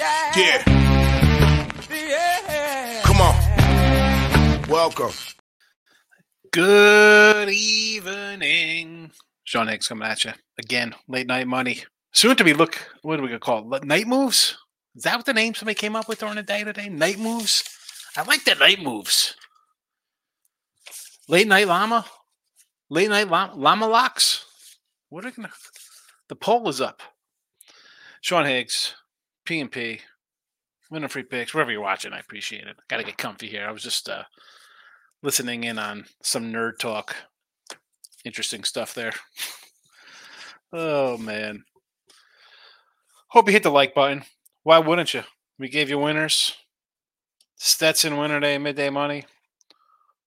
yeah. Yeah. Yeah. Come on. Welcome. Good evening. Sean Higgs coming at you again. Late night money. Soon to be look. What are we gonna call it? Night moves. Is that what the name somebody came up with during the day today? Night moves. I like the night moves. Late night llama. Late night llama, llama locks. What are gonna? The poll is up. Sean Higgs, P and P, winning free picks. Wherever you're watching, I appreciate it. Got to get comfy here. I was just uh listening in on some nerd talk. Interesting stuff there. oh man. Hope you hit the like button. Why wouldn't you? We gave you winners. Stetson winner day, midday money.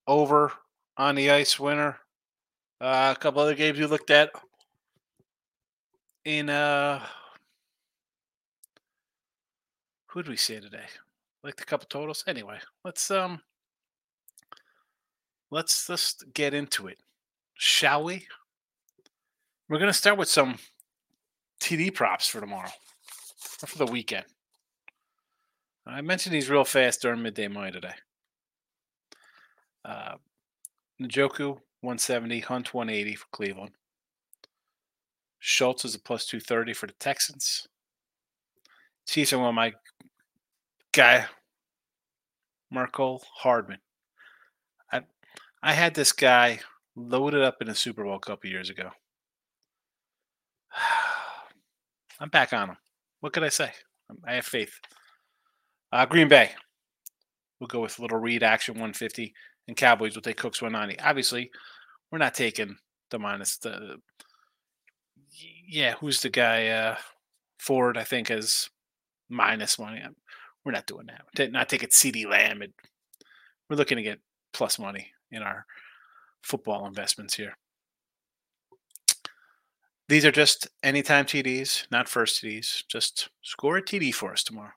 Over on the ice winner. Uh, a couple other games you looked at. In uh who did we say today? Like the couple totals. Anyway, let's um let's just get into it, shall we? We're gonna start with some TD props for tomorrow or for the weekend. I mentioned these real fast during midday money today. Uh, Njoku 170, Hunt 180 for Cleveland. Schultz is a plus 230 for the Texans. Are one my guy, Mecole Hardman. I I had this guy loaded up in a Super Bowl a couple years ago. I'm back on him. What could I say? I have faith. Uh, Green Bay. We'll go with little Reed action 150, and Cowboys will take Cooks 190. Obviously, we're not taking the minus the. Yeah, who's the guy? Uh, Ford, I think, is minus money. We're not doing that. Not taking CeeDee Lamb. We're looking to get plus money in our football investments here. These are just anytime TDs, not first TDs. Just score a TD for us tomorrow.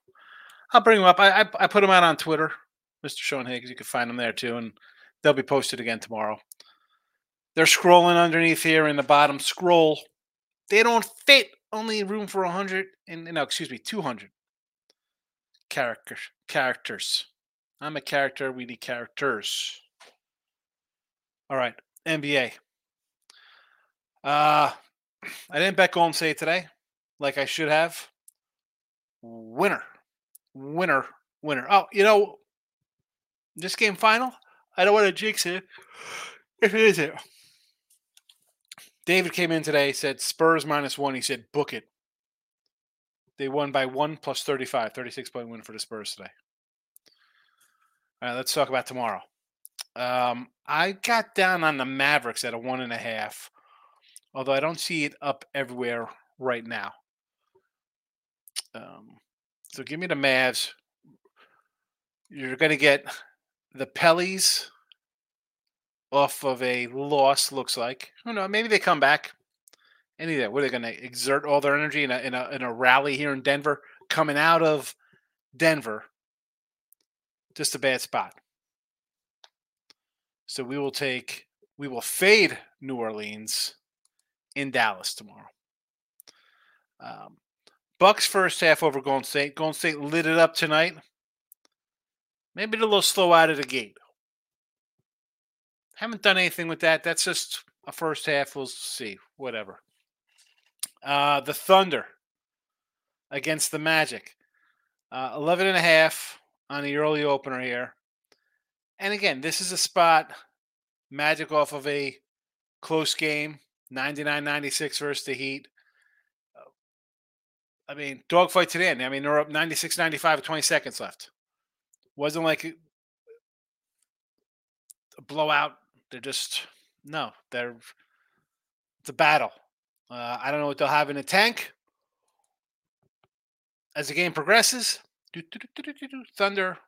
I'll bring them up. I, I, I put them out on Twitter, Mr. Sean Higgs. You can find them there too, and they'll be posted again tomorrow. They're scrolling underneath here in the bottom scroll. They don't fit. Only room for 100 and no, excuse me, 200 characters. Characters. I'm a character. We need characters. All right, NBA. Uh, I didn't bet Golden State today, like I should have. Winner, winner, winner. Oh, you know, this game final. I don't want to jinx it. If it isn't, David came in today. Said Spurs minus one. He said book it. They won by one plus 35, 36 point win for the Spurs today. All right, let's talk about tomorrow. Um, I got down on the Mavericks at a one and a half, although I don't see it up everywhere right now. Um, so give me the Mavs. You're going to get the Pellies off of a loss, looks like. Who knows? Maybe they come back. Any of that. Are they going to exert all their energy in a, in a in a rally here in Denver? Coming out of Denver, just a bad spot. So we will take we will fade New Orleans in Dallas tomorrow. Um, Bucks first half over Golden State. Golden State lit it up tonight. Maybe a little slow out of the gate. Haven't done anything with that. That's just a first half. We'll see. Whatever. Uh, the Thunder against the Magic. Uh, 11 and a half on the early opener here. And again, this is a spot Magic off of a close game, 99-96 versus the Heat. I mean, dogfight to the end. I mean, they're up 96-95 with 20 seconds left. Wasn't like a blowout. They're just no. They're it's a battle. Uh, I don't know what they'll have in the tank as the game progresses. Thunder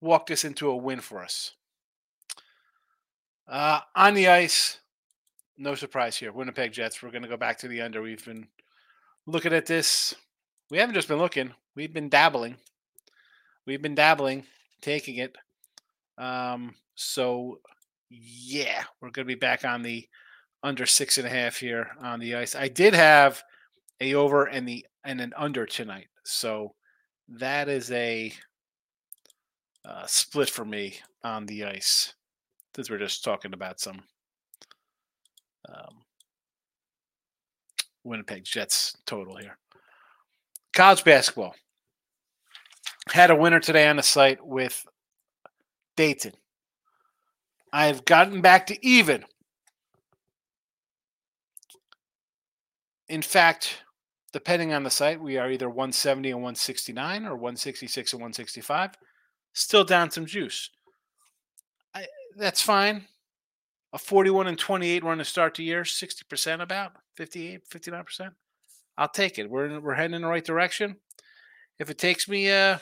walked this into a win for us. Uh, on the ice, no surprise here. Winnipeg Jets. We're going to go back to the under. We've been looking at this. We haven't just been looking. We've been dabbling. We've been dabbling, taking it. Um, so yeah, we're going to be back on the under six and a half here on the ice. I did have a over and the and an under tonight. So that is a uh, split for me on the ice. Since we're just talking about some um, Winnipeg Jets total here. College basketball had a winner today on the site with Dayton. I've gotten back to even. In fact, depending on the site, we are either 170 and 169 or 166 and 165. Still down some juice. I, that's fine. A 41 and 28 run to start the year, 60% about, 58, 59%. I'll take it. We're we're heading in the right direction. If it takes me uh,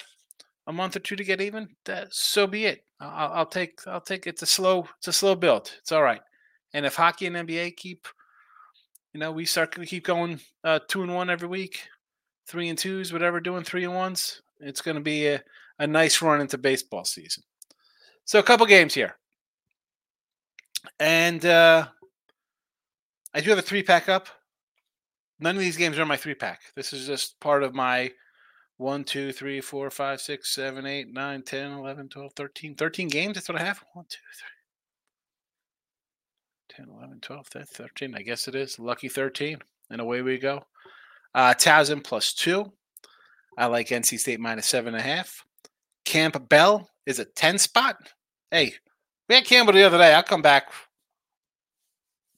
a month or two to get even, that, so be it. I'll, I'll take I'll take it's a slow it's a slow build. It's all right. And if hockey and NBA keep, you know, we start to keep going uh, two and one every week, three and twos, whatever, doing three and ones, it's going to be a, a nice run into baseball season. So a couple games here, and uh, I do have a three pack up. None of these games are my three pack. This is just part of my 1, 2, 3, 4, 5, 6, 7, 8, 9, 10, 11, 12, 13. 13 games. That's what I have. 1, 2, 3, 10, 11, 12, 13. I guess it is. Lucky 13. And away we go. Uh, Towson plus two. I like NC State minus seven and a half. Campbell is a 10 spot. Hey, we had Campbell the other day. I'll come back.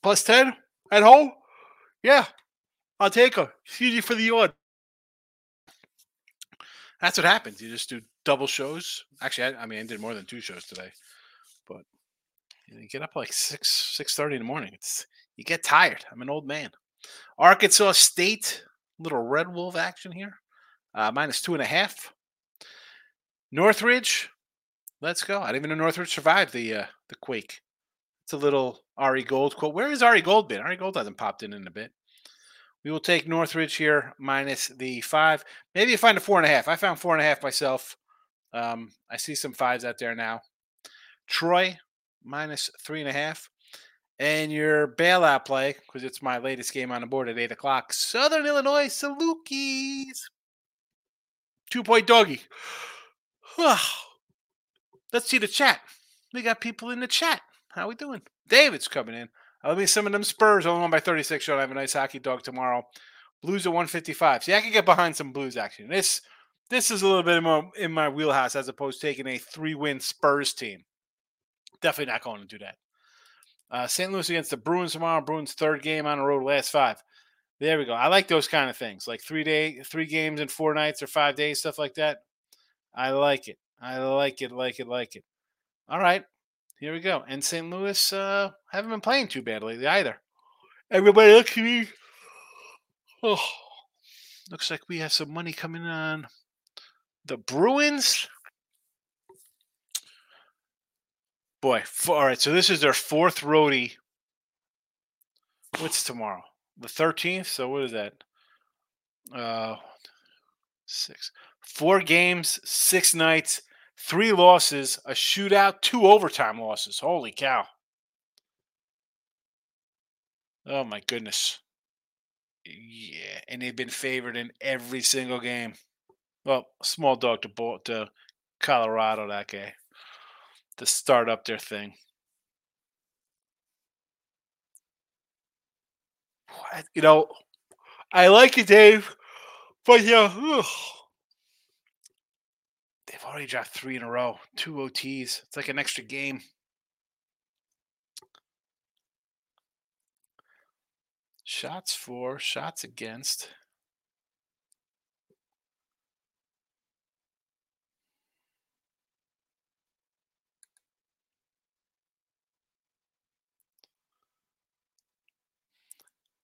Plus 10 at home? Yeah, I'll take her. It's easy for the odd. That's what happens. You just do double shows. Actually, I, I mean, I did more than two shows today, you, know, you get up like six six thirty in the morning. It's you get tired. I'm an old man. Arkansas State, little Red Wolf action here, uh, minus two and a half. Northridge, let's go. I didn't even know Northridge survived the uh, the quake. It's a little Ari Gold quote. Where has Ari Gold been? Ari Gold hasn't popped in in a bit. We will take Northridge here minus the five. Maybe you find a four and a half. I found four and a half myself. Um, I see some fives out there now. Troy minus three and a half. And your bailout play, because it's my latest game on the board at eight o'clock. Southern Illinois Salukis. Two point doggy. Let's see the chat. We got people in the chat. How we doing? David's coming in. I'll be some of them Spurs only one by 36. Should I have a nice hockey dog tomorrow? Blues at 155. See, I can get behind some Blues action. This this is a little bit more in my wheelhouse as opposed to taking a three win Spurs team. Definitely not going to do that. Uh, St. Louis against the Bruins tomorrow. Bruins third game on the road, last five. There we go. I like those kind of things, like three day, three games in four nights or five days, stuff like that. I like it. I like it, like it, like it. All right. Here we go. And St. Louis uh, haven't been playing too bad lately either. Everybody look at me. Oh, looks like we have some money coming on the Bruins. Boy, all right. So this is their fourth roadie. What's tomorrow? The thirteenth. So what is that? Uh, six, four games, six nights three losses, a shootout, two overtime losses. Holy cow. Oh my goodness. Yeah, and they've been favored in every single game. Well, small dog to to Colorado that guy to start up their thing. You know, I like it, Dave, but yeah, ugh. They've already dropped three in a row, two OTs. It's like an extra game. Shots for, shots against.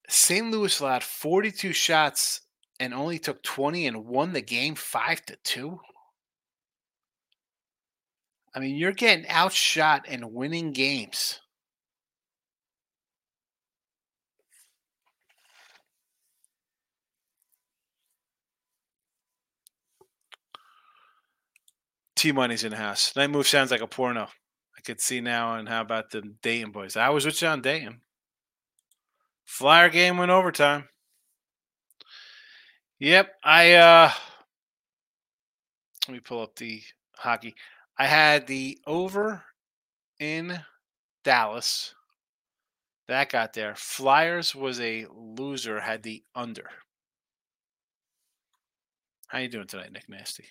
St. Louis allowed 42 shots and only took 20 and won the game 5 to 2. I mean, you're getting outshot and winning games. T Money's in the house. Night move sounds like a porno. I could see now. And how about the Dayton boys? I was with you on Dayton. Flyer game went overtime. Yep, I uh Let me pull up the hockey. I had the over in Dallas. That got there. Flyers was a loser, had the under. How you doing tonight, Nick Nasty?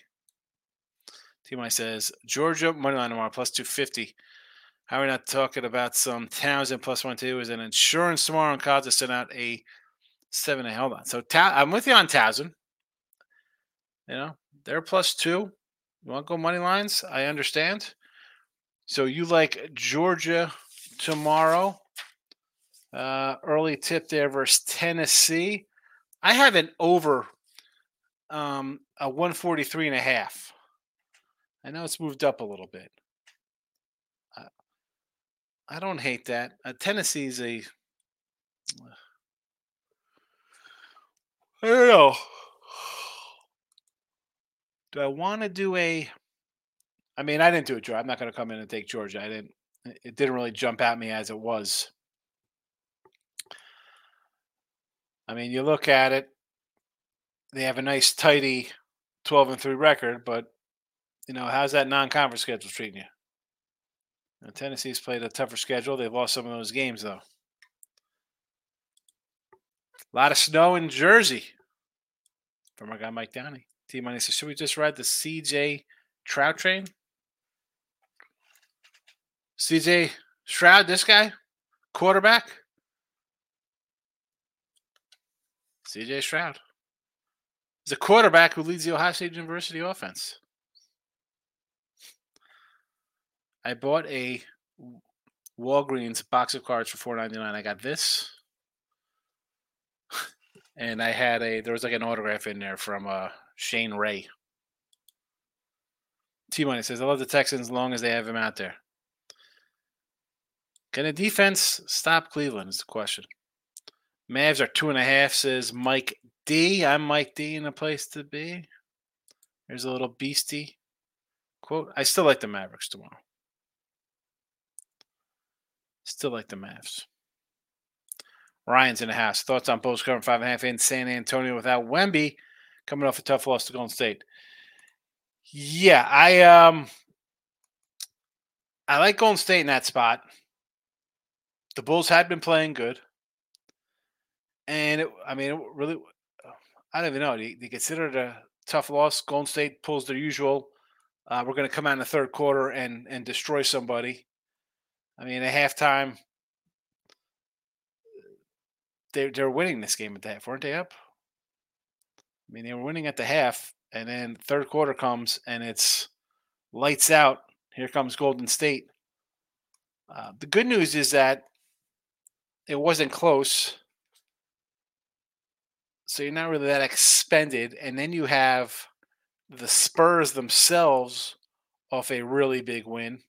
T says Georgia moneyline tomorrow plus two fifty. How are we not talking about some Towson plus one two is an insurance tomorrow and to send out a seven. Hold on. So Ta- I'm with you on Towson. You know, they're plus two. You want to go money lines? I understand. So you like Georgia tomorrow. Uh, early tip there versus Tennessee. I have an over um, a 143 and a half. I know it's moved up a little bit. I don't hate that. Uh, Tennessee's a. I don't know. Do I want to do a? I mean, I didn't do a draw. I'm not going to come in and take Georgia. I didn't. It didn't really jump at me as it was. I mean, you look at it. They have a nice, tidy, 12 and three record, but you know, how's that non-conference schedule treating you? Tennessee's played a tougher schedule. They've lost some of those games, though. A lot of snow in Jersey. From our guy Mike Downey. T Money says, should we just ride the CJ Trout train? CJ Stroud, this guy, quarterback. CJ Stroud. He's a quarterback who leads the Ohio State University offense. I bought a Walgreens box of cards for four ninety nine. I got this, and I had a there was like an autograph in there from uh, Shane Ray. T Money says, "I love the Texans as long as they have him out there." Can the defense stop Cleveland? Is the question. Mavs are two and a half, says Mike D. I'm Mike D in a place to be. There's a little beastie quote. I still like the Mavericks tomorrow. Still like the Mavs. Ryan's in the house. Thoughts on Bulls covering five and a half in San Antonio without Wemby coming off a tough loss to Golden State. Yeah, I um I like Golden State in that spot. The Bulls had been playing good. And it, I mean, really, I don't even know. They, you, do consider it a tough loss? Golden State pulls their usual. Uh, we're going to come out in the third quarter and and destroy somebody. I mean, at halftime, they they're winning this game at the half, weren't they up? I mean, they were winning at the half, and then third quarter comes and it's lights out. Here comes Golden State. Uh, the good news is that it wasn't close, so you're not really that expended, and then you have the Spurs themselves off a really big win.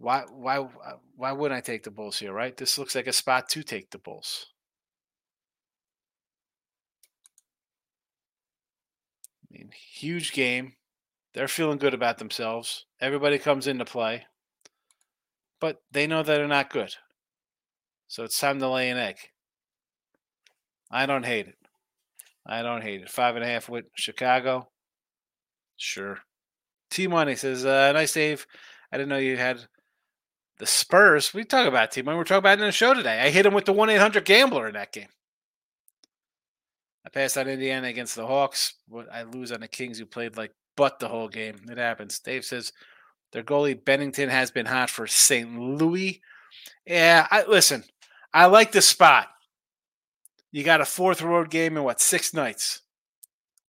Why why uh, why wouldn't I take the Bulls here, right? This looks like a spot to take the Bulls. I mean, huge game. They're feeling good about themselves. Everybody comes into play. But they know that they're not good. So it's time to lay an egg. I don't hate it. I don't hate it. Five and a half with Chicago. Sure. T Money says, uh, nice save. I didn't know you had the Spurs, we talk about team. We're talking about it in the show today. I hit him with the 1 800 gambler in that game. I passed on Indiana against the Hawks. What I lose on the Kings, who played like butt the whole game. It happens. Dave says their goalie Binnington has been hot for St. Louis. Yeah, I listen. I like the spot. You got a fourth road game in what six nights?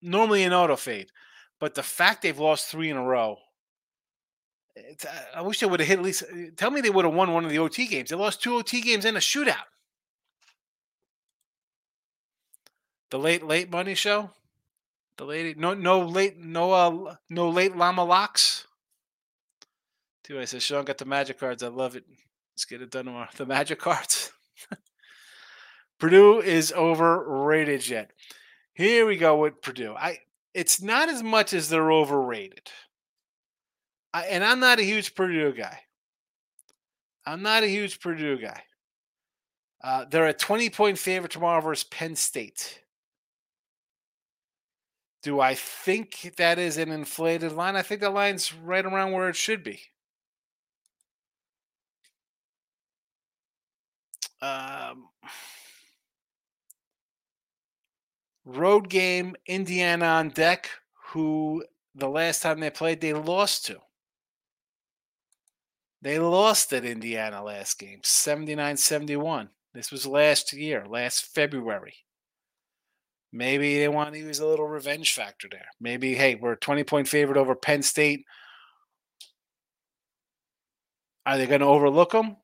Normally an auto fade, but the fact they've lost three in a row I wish they would have hit at least. Uh, tell me they would have won one of the OT games. They lost two OT games and a shootout. The late late money show. The lady no no late no uh no late llama locks. Two I says Sean got the magic cards. I love it. Let's get it done tomorrow. The magic cards. Purdue is overrated yet. Here we go with Purdue. I it's not as much as they're overrated. I, and I'm not a huge Purdue guy. I'm not a huge Purdue guy. Uh, they're a 20 point favorite tomorrow versus Penn State. Do I think that is an inflated line? I think the line's right around where it should be. Um, road game, Indiana on deck, who the last time they played, they lost to. They lost at Indiana last game, 79 71. This was last year, last February. Maybe they want to use a little revenge factor there. Maybe, hey, we're a 20 point favorite over Penn State. Are they going to overlook them?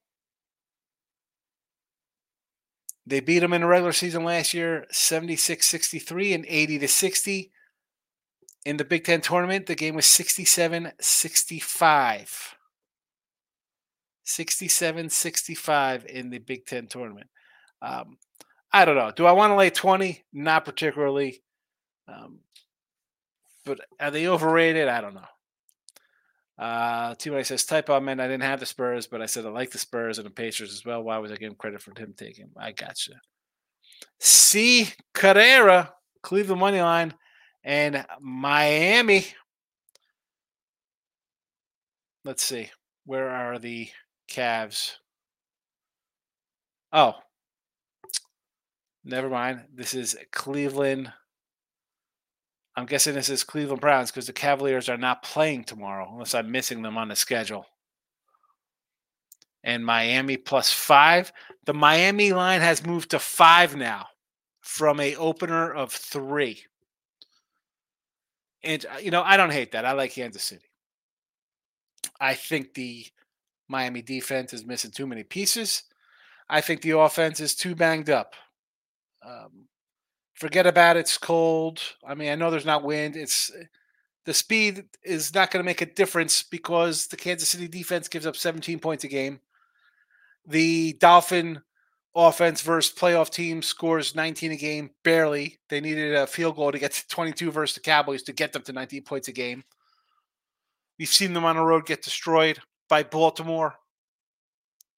They beat them in the regular season last year 76 63 and 80 to 60. In the Big Ten tournament, the game was 67 65. 67 65 in the Big Ten tournament. Um, I don't know. Do I want to lay 20? Not particularly. Um, but are they overrated? I don't know. Uh, T says, type out, man. I didn't have the Spurs, but I said I like the Spurs and the Pacers as well. Why was I giving credit for him taking? I got you. C. Carrera, Cleveland money line, and Miami. Let's see. Where are the Cavs? Oh, never mind. This is Cleveland. I'm guessing this is Cleveland Browns because the Cavaliers are not playing tomorrow unless I'm missing them on the schedule. And Miami plus five. The Miami line has moved to five now from a opener of three. And uh, you know, I don't hate that. I like Kansas City. I think the Miami defense is missing too many pieces. I think the offense is too banged up. Um, forget about it. it's cold. I mean, I know there's not wind. It's the speed is not going to make a difference because the Kansas City defense gives up 17 points a game. The Dolphin offense versus playoff team scores 19 a game, barely. They needed a field goal to get to 22 versus the Cowboys to get them to 19 points a game. We've seen them on the road get destroyed by Baltimore,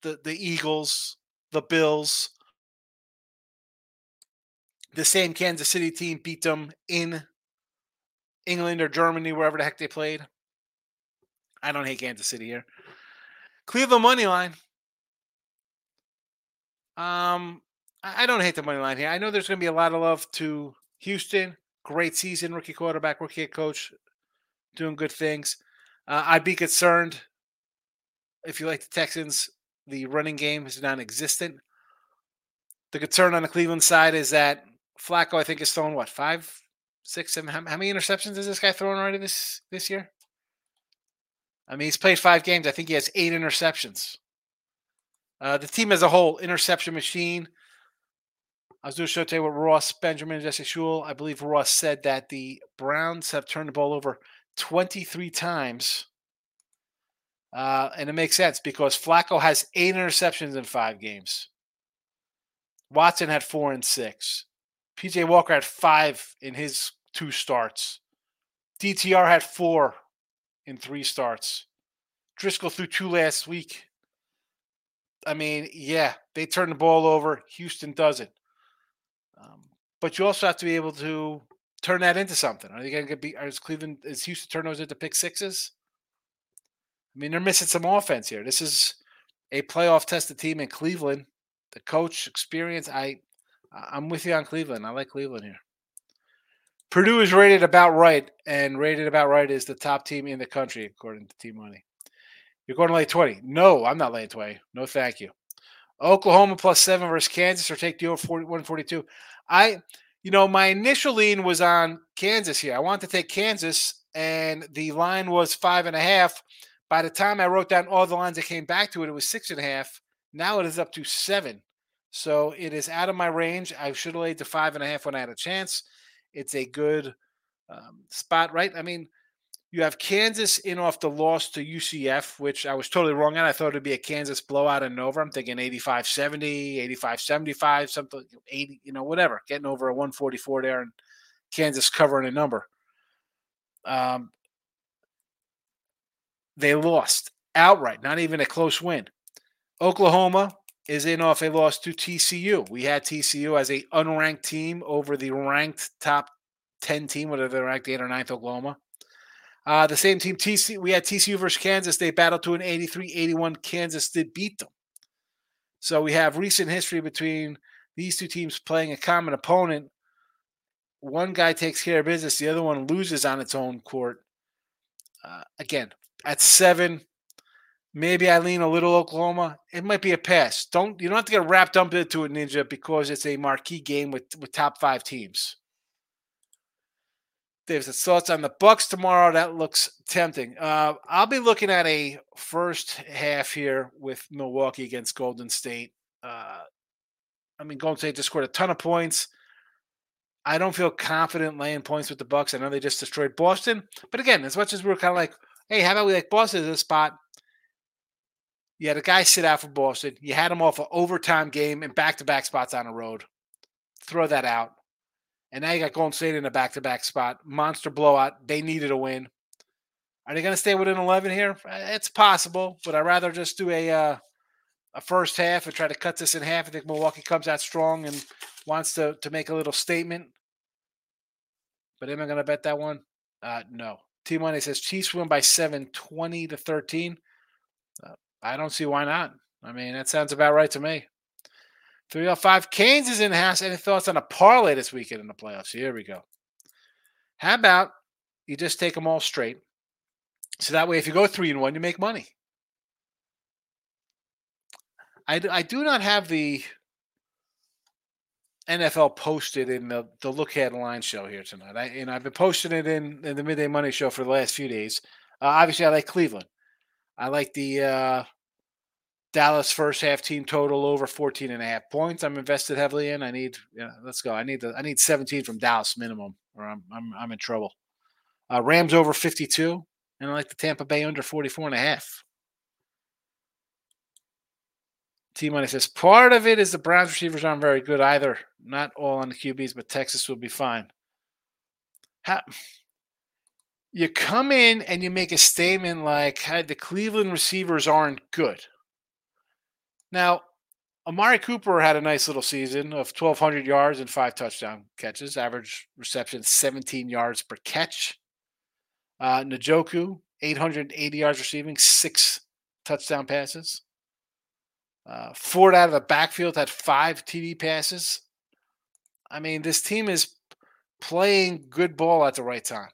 the the Eagles, the Bills. The same Kansas City team beat them in England or Germany, wherever the heck they played. I don't hate Kansas City here. Cleveland money line. Um, I don't hate the money line here. I know there's going to be a lot of love to Houston. Great season, rookie quarterback, rookie coach, doing good things. Uh, I'd be concerned if you like the Texans, the running game is non-existent. The concern on the Cleveland side is that Flacco, I think, is thrown what five, six, seven. How, how many interceptions has this guy thrown already this this year? I mean, he's played five games. I think he has eight interceptions. Uh, the team as a whole, interception machine. I was doing a show today with Ross Benjamin and Jesse Shule. I believe Ross said that the Browns have turned the ball over 23 times uh, and it makes sense because Flacco has eight interceptions in five games. Watson had four and six. PJ Walker had five in his two starts. DTR had four in three starts. Driskel threw two last week. I mean, yeah, they turn the ball over. Houston doesn't. Um, but you also have to be able to turn that into something. Are they going to? Be, is Cleveland? Is Houston turn those into pick sixes? I mean, they're missing some offense here. This is a playoff tested team in Cleveland. The coach experience, I I'm with you on Cleveland. I like Cleveland here. Purdue is rated about right, and rated about right is the top team in the country according to Team Money. You're going to lay 20. No, I'm not laying 20. No, thank you. Oklahoma plus seven versus Kansas or take the over 40, 142. I, you know, my initial lean was on Kansas here. I wanted to take Kansas, and the line was five and a half. By the time I wrote down all the lines that came back to it, it was six and a half. Now it is up to seven. So it is out of my range. I should have laid to five and a half when I had a chance. It's a good um, spot, right? I mean, you have Kansas in off the loss to UCF, which I was totally wrong on. I thought it'd be a Kansas blowout and over. I'm thinking 85 70, 85 75, something 80, you know, whatever, getting over a 144 there and Kansas covering a number. Um, they lost outright, not even a close win. Oklahoma is in off a loss to TCU. We had TCU as a unranked team over the ranked top 10 team, whether they're ranked eight or ninth Oklahoma. Uh, the same team, TC, we had TCU versus Kansas. They battled to an 83 81. Kansas did beat them. So we have recent history between these two teams playing a common opponent. One guy takes care of business, the other one loses on its own court. Uh, again, at seven, maybe I lean a little Oklahoma. It might be a pass. Don't you don't have to get wrapped up into it, Ninja, because it's a marquee game with with top five teams. Dave's thoughts on the Bucks tomorrow. That looks tempting. Uh, I'll be looking at a first half here with Milwaukee against Golden State. Uh, I mean, Golden State just scored a ton of points. I don't feel confident laying points with the Bucks. I know they just destroyed Boston, but again, as much as we are kind of like, hey, how about we like Boston as a spot? You had a guy sit out for Boston. You had him off an overtime game and back-to-back spots on the road. Throw that out. And now you got Golden State in a back to back spot. Monster blowout. They needed a win. Are they going to stay within 11 here? Eh, it's possible, but I'd rather just do a uh, a first half and try to cut this in half. I think Milwaukee comes out strong and wants to, to make a little statement. But am I going to bet that one? Uh, no. T Money says Chiefs win by 7, 20 to 13. Uh, I don't see why not. I mean, that sounds about right to me. 305. Canes is in house. Any thoughts on a parlay this weekend in the playoffs? Here we go. How about you just take them all straight? So that way, if you go three and one, you make money. I, I do not have the NFL posted in the, the Look Ahead Lines show here tonight. I, and I've been posting it in, in the Midday Money show for the last few days. Uh, obviously, I like Cleveland. I like the uh, Dallas first half team total over 14 and a half points. I'm invested heavily in. I need, yeah, let's go. I need the, I need 17 from Dallas minimum, or I'm, I'm, I'm in trouble. Uh, Rams over 52, and I like the Tampa Bay under 44 and a half. T minus says part of it is the Browns receivers aren't very good either. Not all on the QBs, but Texas will be fine. You come in and you make a statement like the Cleveland receivers aren't good. Now, Amari Cooper had a nice little season of 1,200 yards and five touchdown catches, average reception 17 yards per catch. Uh, Njoku, 880 yards receiving, six touchdown passes. Uh, Ford out of the backfield had five TD passes. I mean, this team is playing good ball at the right time.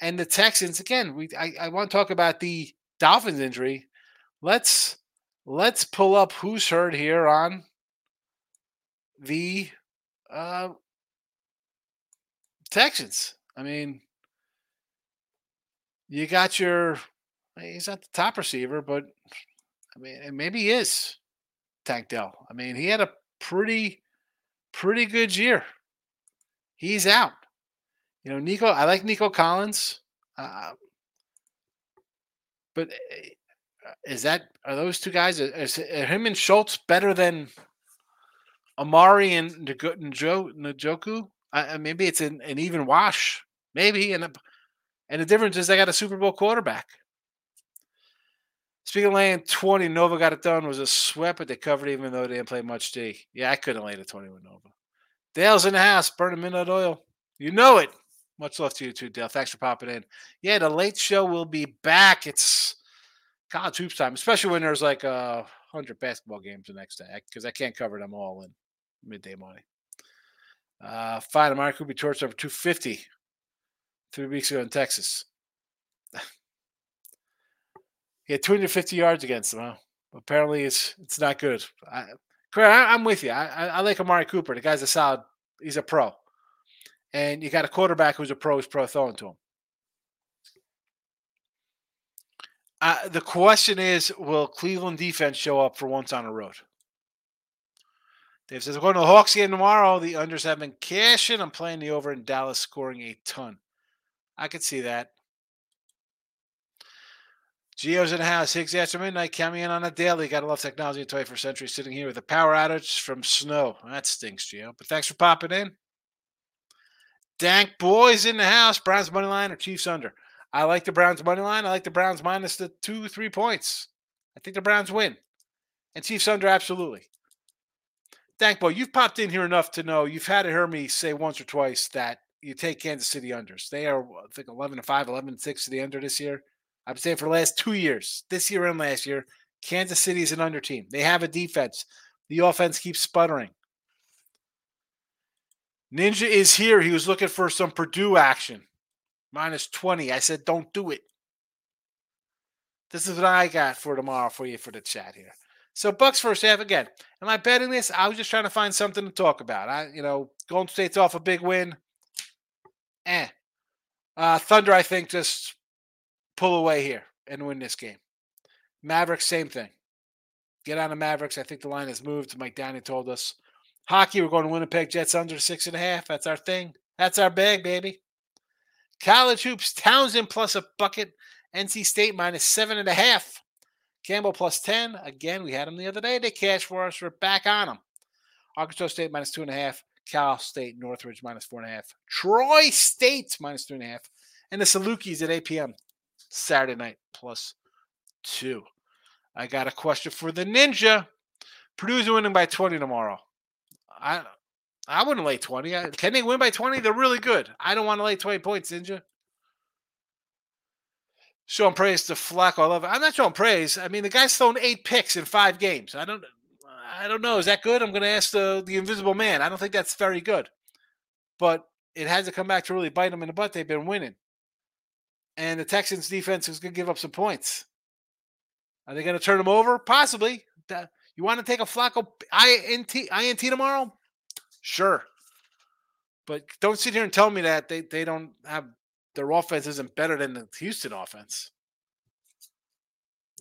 And the Texans, again, we I, I want to talk about the Dolphins injury. Let's let's pull up who's heard here on the uh, Texans. I mean, you got your, he's not the top receiver, but I mean, maybe he is Tank Dell. I mean, he had a pretty, pretty good year. He's out. You know, Nico, I like Nico Collins. Uh, but uh, is that are those two guys? Is, is him and Schultz better than Amari and Njoku? Uh, maybe it's an, an even wash. Maybe, and and the difference is they got a Super Bowl quarterback. Speaking of laying 20, Nova got it done. Was a sweat, but they covered even though they didn't play much D. Yeah, I couldn't lay the 20 with Nova. Dale's in the house, burning midnight oil. You know it. Much love to you too, Dale. Thanks for popping in. Yeah, the late show will be back. It's college hoops time, especially when there's like a hundred basketball games the next day, because I can't cover them all in midday money. Uh, fine, Amari torch over 250 three weeks ago in Texas. He had 250 yards against them. Huh? Apparently, it's it's not good. I, I'm with you. I, I like Amari Cooper. The guy's a solid. He's a pro, and you got a quarterback who's a pro. Who's pro throwing to him. Uh, the question is, will Cleveland defense show up for once on the road? Dave says, we're going to the Hawks game tomorrow. The unders have been cashing. I'm playing the over in Dallas, scoring a ton. I could see that. Geo's in the house. Higgs after midnight. Coming in on a daily. Gotta love technology in the 21st century. Sitting here with a power outage from snow. That stinks, Geo. But thanks for popping in. Dank boys in the house. Browns money line or Chiefs under. I like the Browns money line. I like the Browns minus the two, three points. I think the Browns win. And Chiefs under, absolutely. Thank boy, you've popped in here enough to know you've had to hear me say once or twice that you take Kansas City unders. They are, I think, 11 to 5, 11 to 6 to the under this year. I've been saying for the last two years, this year and last year, Kansas City is an under team. They have a defense. The offense keeps sputtering. Ninja is here. He was looking for some Purdue action. Minus 20. I said, don't do it. This is what I got for tomorrow for you for the chat here. So Bucks first half again. Am I betting this? I was just trying to find something to talk about. I, you know, Golden State's off a big win. Eh. Uh, Thunder, I think, just pull away here and win this game. Mavericks, same thing. Get on the Mavericks. I think the line has moved. Mike Downey told us. Hockey, we're going to Winnipeg Jets under six and a half. That's our thing. That's our bag, baby. College hoops, Towson plus a bucket. NC State minus seven and a half. Campbell plus 10. Again, we had them the other day. They cashed for us. We're back on them. Arkansas State minus two and a half. Cal State, Northridge minus four and a half. Troy State minus three and a half. And the Salukis at 8 p.m. Saturday night plus two. I got a question for the Ninja. Purdue's winning by 20 tomorrow. I I wouldn't lay 20. Can they win by 20? They're really good. I don't want to lay 20 points, Ninja. Showing praise to Flacco. I love it. I'm not showing praise. I mean, the guy's thrown eight picks in five games. I don't I don't know. Is that good? I'm going to ask the, the invisible man. I don't think that's very good. But it has to come back to really bite them in the butt. They've been winning. And the Texans defense is going to give up some points. Are they going to turn them over? Possibly. You want to take a Flacco INT, INT tomorrow? Sure. But don't sit here and tell me that they, they don't have their offense isn't better than the Houston offense.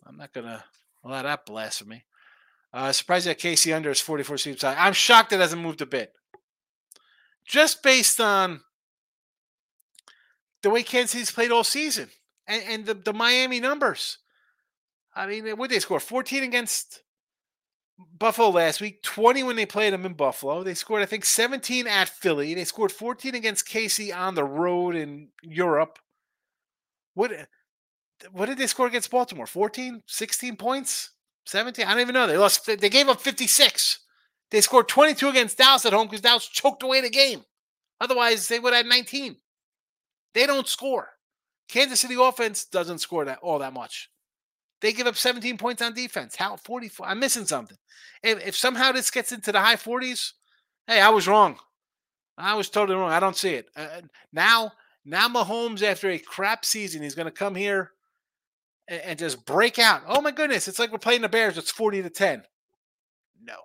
I'm not going to allow that blasphemy. Uh, surprised that Casey under is 44 seems high. I'm shocked it hasn't moved a bit. Just based on the way Kansas City's played all season and, and the, the Miami numbers. I mean, what they score? 14 against Buffalo last week, 20 when they played them in Buffalo. They scored, I think, 17 at Philly. They scored 14 against KC on the road in Europe. What what did they score against Baltimore? 14, 16 points? 17? I don't even know. They lost they gave up 56. They scored 22 against Dallas at home because Dallas choked away the game. Otherwise, they would have 19. They don't score. Kansas City offense doesn't score that all that much. They give up 17 points on defense. How 44? I'm missing something. If, if somehow this gets into the high 40s, hey, I was wrong. I was totally wrong. I don't see it. Uh, now, now Mahomes, after a crap season, he's going to come here and, and, just break out. Oh my goodness! It's like we're playing the Bears. It's 40 to 10. No,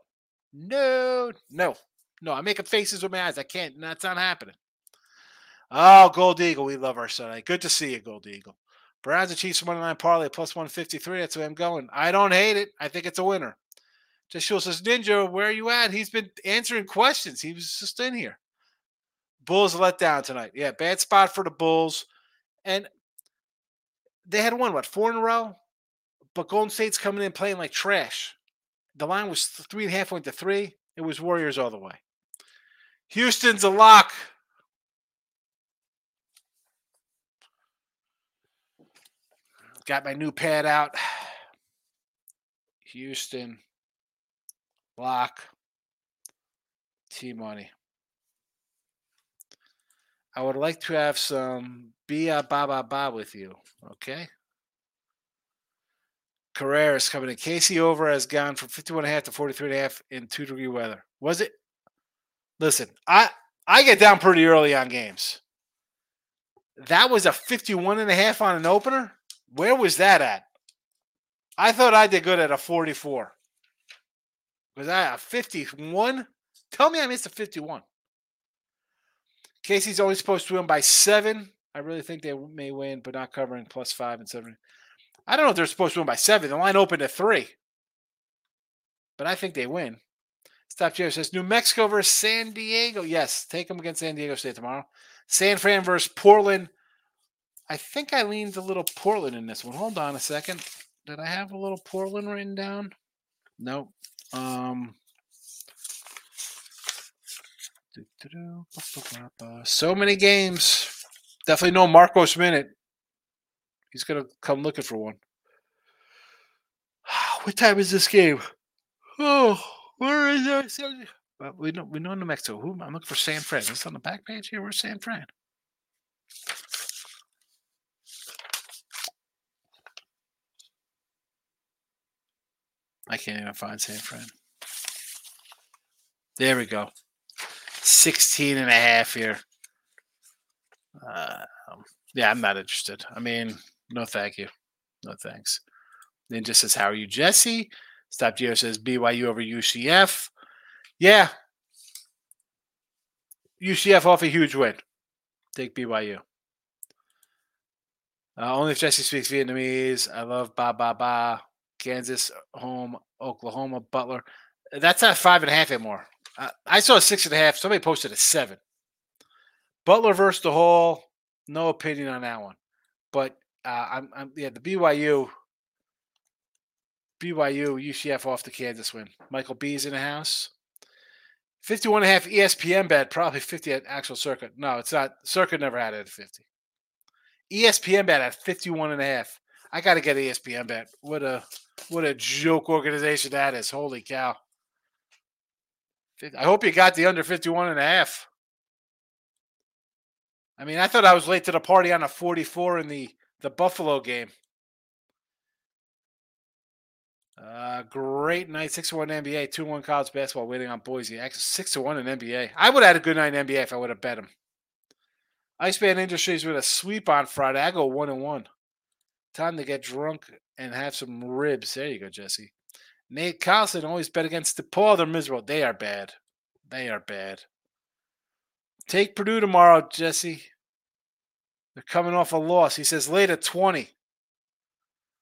no, no, no. I'm making faces with my eyes. I can't. That's not happening. Oh, Gold Eagle, we love our son. Good to see you, Gold Eagle. Browns and Chiefs money line parlay plus 153. That's where I'm going. I don't hate it. I think it's a winner. Just says, Ninja, where are you at? He's been answering questions. He was just in here. Bulls let down tonight. Yeah, bad spot for the Bulls. And they had won, what, four in a row? But Golden State's coming in playing like trash. The line was three and a half, went to three. It was Warriors all the way. Houston's a lock. Got my new pad out. Houston. Block. T money. I would like to have some Bia Ba Ba Ba with you. Okay. Carrera is coming in. Casey over has gone from 51 and a half to 43 and a half in two degree weather. Was it? Listen, I I get down pretty early on games. That was a 51 and a half on an opener. Where was that at? I thought I did good at a 44. Was that a 51? Tell me I missed a 51. Casey's only supposed to win by seven. I really think they may win, but not covering plus five and seven. I don't know if they're supposed to win by seven. The line opened at three. But I think they win. Stop Joe says New Mexico versus San Diego. Yes, take them against San Diego State tomorrow. San Fran versus Portland. I think I leaned a little Portland in this one. Hold on a second. Did I have a little Portland written down? Nope. Um, so many games. Definitely no Marcos minute. He's gonna come looking for one. What time is this game? Oh, where is? But we know we know New Mexico. Who I'm looking for San Fran. Is this on the back page here? Where's San Fran? I can't even find San Fran. There we go. 16 and a half here. Uh, yeah, I'm not interested. I mean, no thank you. No thanks. Ninja says, How are you, Jesse? Stop Geo says BYU over UCF. Yeah. UCF off a huge win. Take BYU. Uh, only if Jesse speaks Vietnamese. I love ba ba ba. Kansas home, Oklahoma, Butler. That's not five and a half anymore. I saw a six and a half. Somebody posted a seven. Butler versus the Hall. No opinion on that one. But uh, I'm, I'm yeah the BYU BYU UCF off the Kansas win. Michael B's in the house. 51 and a half ESPN bet, probably 50 at actual Circa. No, it's not. Circa never had it at 50. ESPN bet at 51 and a half. I got to get ESPN bet. What a what a joke organization that is. Holy cow. I hope you got the under 51 and a half. I mean, I thought I was late to the party on a 44 in the the Buffalo game. Uh, great night, six to one NBA, two one college basketball, waiting on Boise. Actually, six to one in NBA. I would have had a good night in NBA if I would have bet him. Iceman Industries with a sweep on Friday. I go one and one. Time to get drunk and have some ribs. There you go, Jesse. Nate Carlson always bet against DePaul. They're miserable. They are bad. They are bad. Take Purdue tomorrow, Jesse. They're coming off a loss. He says late at 20.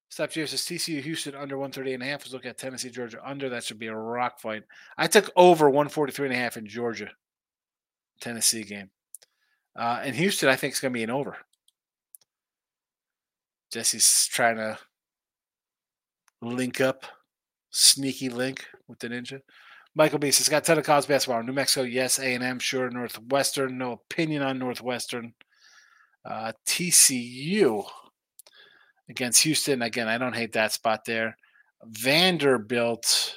Stop James says TCU Houston under 130 and a half. Was looking at Tennessee, Georgia under. That should be a rock fight. I took over 143 and a half in Georgia, Tennessee game. Uh, and Houston, I think, is going to be an over. Jesse's trying to link up, sneaky link with the ninja. Michael B says, got a ton of basketball. New Mexico, yes. A&M, sure. Northwestern, no opinion on Northwestern. Uh, TCU against Houston. Again, I don't hate that spot there. Vanderbilt.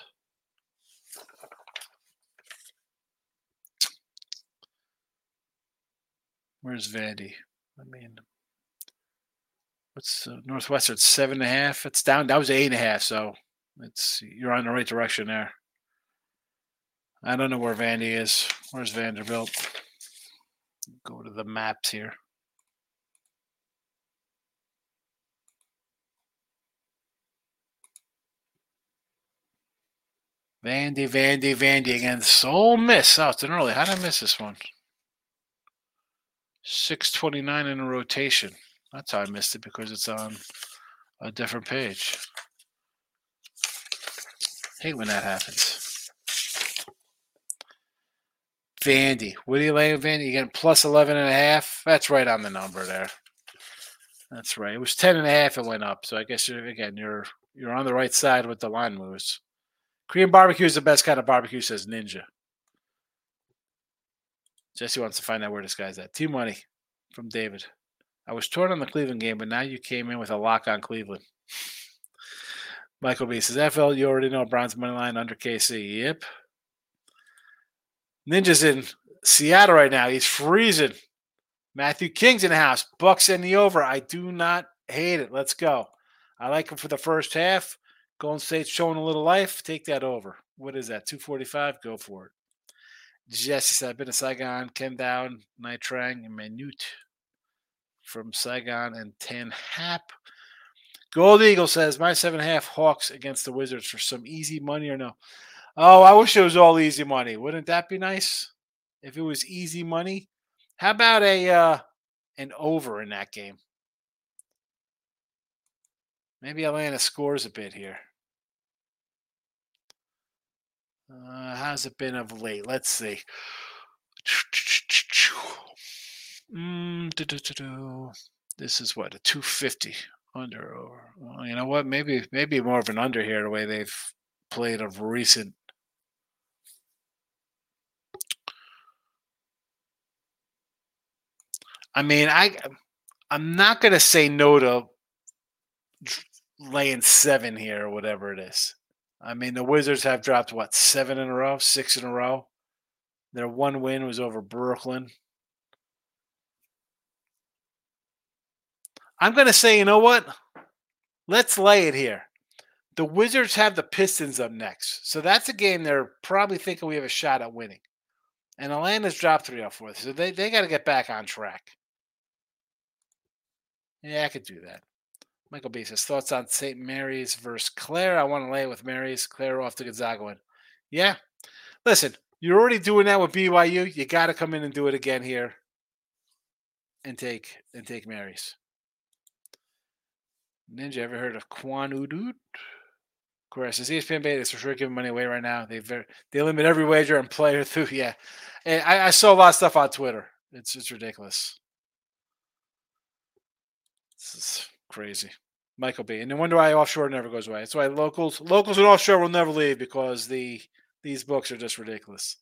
Where's Vandy? I mean, what's uh, Northwestern? Seven and a half. It's down. That was eight and a half. So it's you're on the right direction there. I don't know where Vandy is. Where's Vanderbilt? Go to the maps here. Vandy, Vandy, Vandy against Ole Miss. Oh, it's an early. How did I miss this one? 629 in a rotation. That's how I missed it because it's on a different page. Hate when that happens. Vandy. What are you laying, Vandy? You getting plus 11 and a half? That's right on the number there. That's right. It was 10 and a half. It went up. So I guess you're, again, you're you're on the right side with the line moves. Korean barbecue is the best kind of barbecue, says Ninja. Jesse wants to find out where this guy's at. Team money from David. I was torn on the Cleveland game, but now you came in with a lock on Cleveland. Michael B says, FL, you already know Browns money line under KC. Yep. Ninja's in Seattle right now. He's freezing. Matthew King's in the house. Bucks in the over. I do not hate it. Let's go. I like him for the first half. Golden State's showing a little life. Take that over. What is that? 245? Go for it. Jesse said, I've been to Saigon, Ken Down, Nha Trang, and Manute from Saigon and Ten Hap. Gold Eagle says, my seven half Hawks against the Wizards for some easy money or no? Oh, I wish it was all easy money. Wouldn't that be nice? If it was easy money? How about a uh an over in that game? Maybe Atlanta scores a bit here. Uh, how's it been of late? Let's see. Mm, this is what a 250 under or well, you know what maybe maybe more of an under here the way they've played of recent I mean I I'm not going to say no to laying 7 here or whatever it is. I mean, the Wizards have dropped what seven in a row, six in a row. Their one win was over Brooklyn. I'm going to say, you know what? Let's lay it here. The Wizards have the Pistons up next. So that's a game they're probably thinking we have a shot at winning. And Atlanta's dropped 3 out 4. So they, they got to get back on track. Yeah, I could do that. Michael B says thoughts on St. Mary's versus Clara. I want to lay it with Mary's. Clara off to Gonzaga win. Yeah. Listen, you're already doing that with BYU. You got to come in and do it again here, and take and take Mary's. Ninja, ever heard of Quan Udut? Of course, it's ESPN beta is for sure giving money away right now. They they limit every wager and player through. Yeah, and I, I saw a lot of stuff on Twitter. It's it's ridiculous. This is crazy. Michael B. And no wonder why offshore never goes away. That's why locals locals and offshore will never leave because the these books are just ridiculous.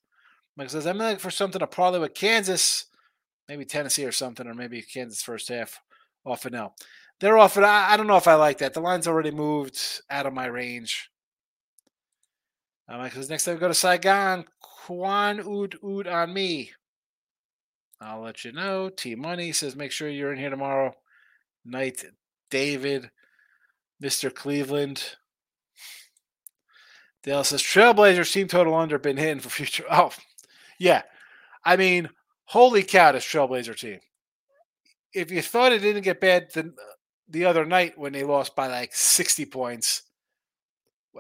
Michael says, I'm looking for something to parlay with Kansas, maybe Tennessee or something, or maybe Kansas first half off and out. They're off. I, I don't know if I like that. The line's already moved out of my range. Uh, Michael says, next time we go to Saigon, Quan Oud Oud on me. I'll let you know. T Money says, make sure you're in here tomorrow. Night David, Mr. Cleveland. Dale says Trailblazers team total under been hitting for future. Oh, yeah. I mean, holy cow, this Trailblazer team. If you thought it didn't get bad the, the other night when they lost by like 60 points,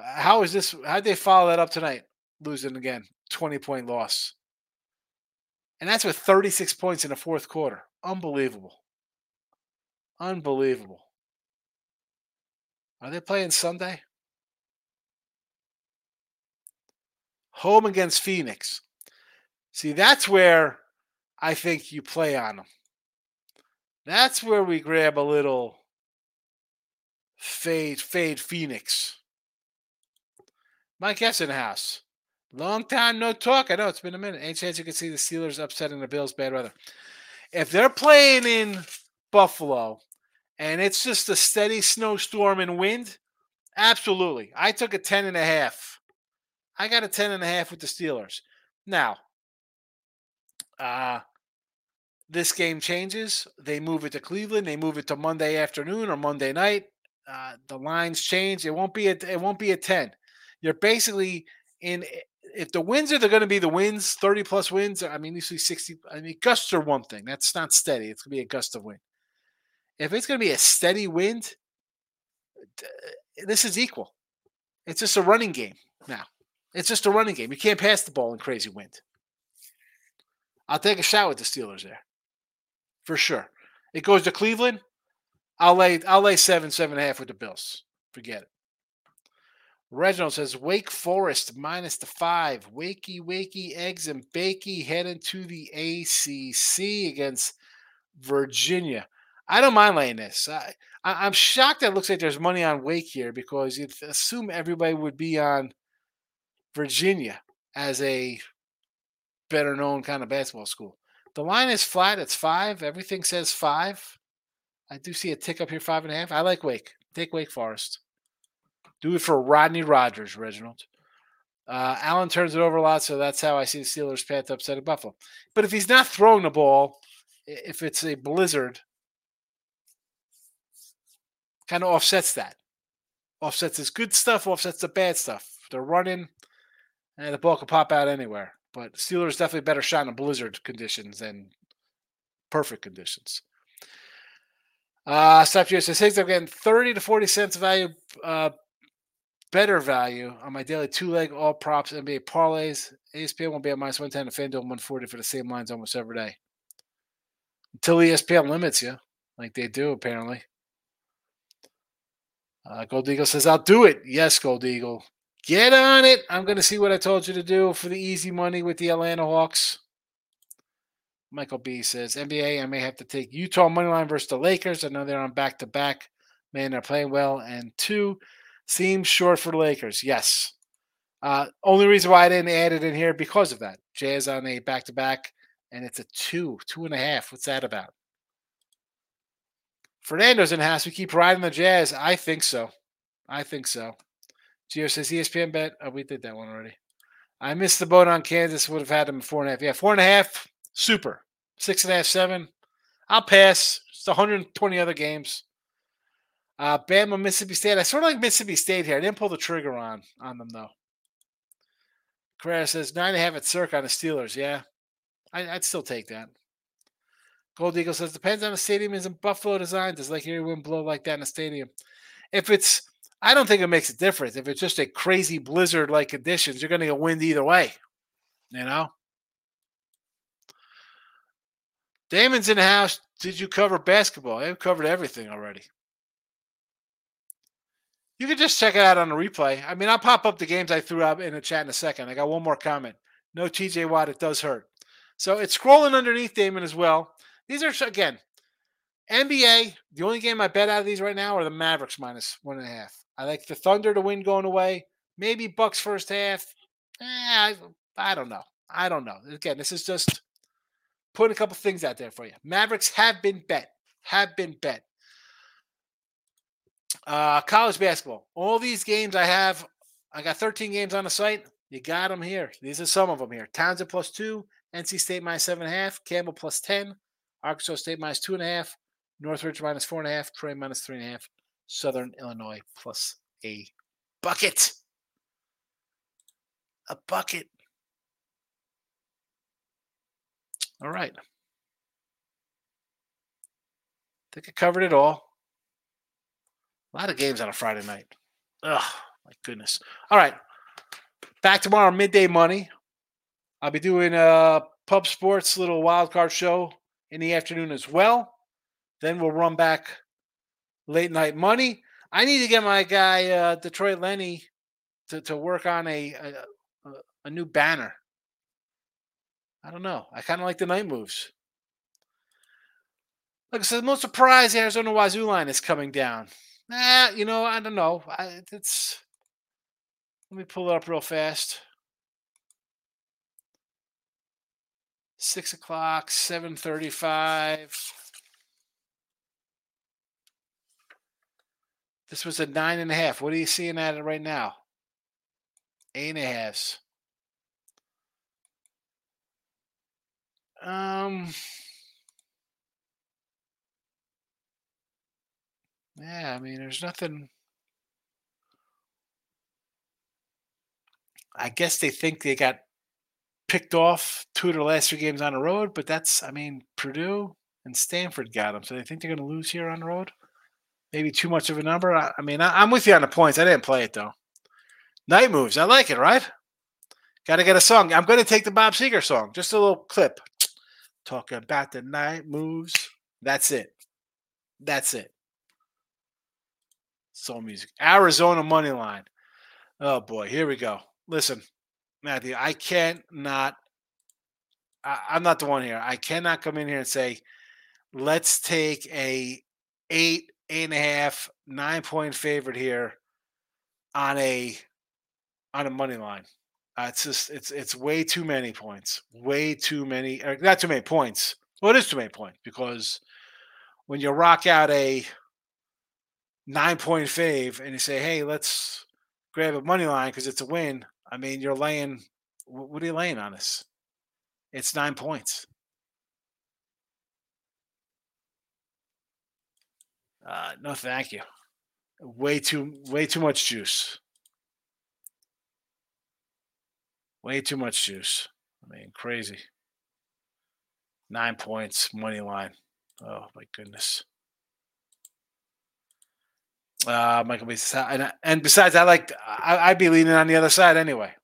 how is this? How'd they follow that up tonight? Losing again, 20 point loss. And that's with 36 points in the fourth quarter. Unbelievable. Unbelievable. Are they playing Sunday? Home against Phoenix. See, that's where I think you play on them. That's where we grab a little fade, fade Phoenix. Mike S in the house. Long time no talk. I know it's been a minute. Any chance you can see the Steelers upsetting the Bills? Bad weather. If they're playing in Buffalo and it's just a steady snowstorm and wind, absolutely. I took a 10 and a half. I got a 10 and a half with the Steelers. Now, uh, this game changes. They move it to Cleveland. They move it to Monday afternoon or Monday night. Uh, the lines change. It won't be a it won't be a 10. You're basically in if the wins are going to be the wins, 30 plus wins, I mean, usually 60. I mean, gusts are one thing. That's not steady. It's going to be a gust of wind. If it's going to be a steady wind, this is equal. It's just a running game now. It's just a running game. You can't pass the ball in crazy wind. I'll take a shot with the Steelers there, for sure. It goes to Cleveland. I'll lay I'll lay seven seven and a half with the Bills. Forget it. Reginald says Wake Forest minus the five. Wakey, wakey, eggs and bakey heading to the ACC against Virginia. I don't mind laying this. I, I, am shocked that it looks like there's money on Wake here because you'd assume everybody would be on Virginia as a better known kind of basketball school. The line is flat. It's five. Everything says five. I do see a tick up here, five and a half. I like Wake. Take Wake Forest. Do it for Rodney Rogers, Reginald. Uh, Allen turns it over a lot, so that's how I see the Steelers' path upset of Buffalo. But if he's not throwing the ball, if it's a blizzard, kind of offsets that. Offsets his good stuff, offsets the bad stuff. They're running, and the ball can pop out anywhere. But Steelers definitely better shot in blizzard conditions than perfect conditions. Uh, Stop US says, I'm getting 30 to 40 cents value, uh, better value on my daily two leg all props NBA parlays. ESPN will be at minus 110 and FanDuel 140 for the same lines almost every day. Until ESPN limits you, like they do apparently. Uh, Gold Eagle says, I'll do it. Yes, Gold Eagle. Get on it. I'm going to see what I told you to do for the easy money with the Atlanta Hawks. Michael B says, NBA, I may have to take Utah money line versus the Lakers. I know they're on back to back. Man, they're playing well. And two, seems short for the Lakers. Yes. Uh, only reason why I didn't add it in here because of that. Jazz on a back to back, and it's a two, two and a half. What's that about? Fernando's in house. We keep riding the Jazz. I think so. I think so. Gio says ESPN bet. Oh, we did that one already. I missed the boat on Kansas. Would have had them four and a half. Yeah, four and a half. Super. Six and a half, seven. I'll pass. It's 120 other games. Uh, Bama, Mississippi State. I sort of like Mississippi State here. I didn't pull the trigger on on them though. Carrera says nine and a half at Circa on the Steelers. Yeah, I, would still take that. Gold Eagle says depends on the stadium is in Buffalo design. Does Lake Erie wind blow like that in a stadium? If it's, I don't think it makes a difference. If it's just a crazy blizzard like conditions, you're going to get wind either way. You know. Damon's in the house. Did you cover basketball? I've covered everything already. You can just check it out on the replay. I mean, I'll pop up the games I threw up in the chat in a second. I got one more comment. No TJ Watt, it does hurt. So it's scrolling underneath Damon as well. These are again NBA. The only game I bet out of these right now are the Mavericks minus one and a half. I like the Thunder to win going away. Maybe Bucks first half. Eh, I, I don't know. I don't know. Again, this is just putting a couple things out there for you. Mavericks have been bet. Have been bet. Uh, college basketball. All these games I have, I got 13 games on the site. You got them here. These are some of them here. Towson plus two, NC State minus seven and a half, Campbell plus 10, Arkansas State minus two and a half, Northridge minus four and a half, Troy minus three and a half, Southern Illinois plus a bucket. A bucket. All right. I think I covered it all. A lot of games on a Friday night. Ugh, my goodness. All right. Back tomorrow, midday money. I'll be doing a pub sports little wild card show in the afternoon as well. Then we'll run back late night money. I need to get my guy uh, Detroit Lenny to, to work on a, a a new banner. I don't know. I kind of like the night moves. Like I said, most surprised the Arizona Wazzu line is coming down. Nah, you know, I don't know. I, it's let me pull it up real fast. Six o'clock, seven thirty-five. This was a nine and a half. What are you seeing at it right now? Eight and a half. Um. Yeah, I mean, there's nothing. I guess they think they got picked off two of their last three games on the road, but that's, I mean, Purdue and Stanford got them, so they think they're going to lose here on the road. Maybe too much of a number. I, I mean, I, am with you on the points. I didn't play it though. Night moves. I like it, right? Got to get a song. I'm going to take the Bob Seger song. Just a little clip. Talking about the night moves. That's it. That's it. Soul music. Arizona money line. Oh boy, here we go. Listen, Matthew, I can't not. I, I'm not the one here. I cannot come in here and say, let's take a eight, eight and a half, nine point favorite here on a on a money line. Uh, it's just it's it's way too many points. Way too many. not too many points. Well, it is too many points because when you rock out a nine point fave and you say, hey, let's grab a money line because it's a win, I mean, you're laying, what are you laying on this? It's nine points. Uh, no, thank you. Way too, way too much juice. Way too much juice. I mean, crazy. Nine points, money line. Oh my goodness. Uh, Michael B. And, besides, I like I, would be leaning on the other side anyway.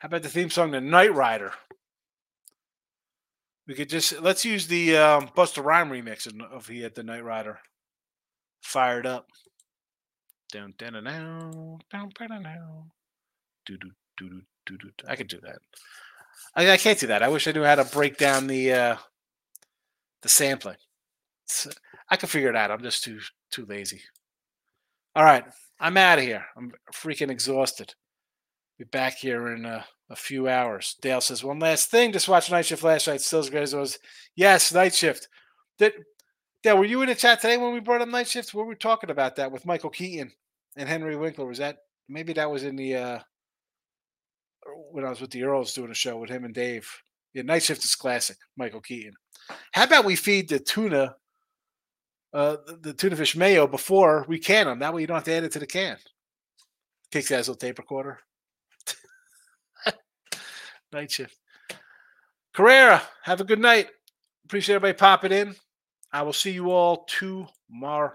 How about the theme song, "The Knight Rider"? We could just let's use the um, Busta Rhyme remix of "He Had the Knight Rider." Fired up. Down, down, down, down, down, down, down. Do I could do that. I, I can't do that. I wish I knew how to break down the uh, the sampling. I could figure it out. I'm just too too lazy. All right, I'm out of here. I'm freaking exhausted. Be back here in a, a, few hours. Dale says one last thing. Just watch Night Shift last night. Still as it was. Yes, Night Shift. Did Dale? Were you in the chat today when we brought up Night Shift? We were we talking about that with Michael Keaton and Henry Winkler. Was that maybe that was in the uh, when I was with the Earls doing a show with him and Dave. Yeah, night shift is classic, Michael Keaton. How about we feed the tuna, uh, the, the tuna fish mayo before we can them? That way you don't have to add it to the can. Takes that a tape recorder. night shift. Carrera, have a good night. Appreciate everybody popping in. I will see you all tomorrow.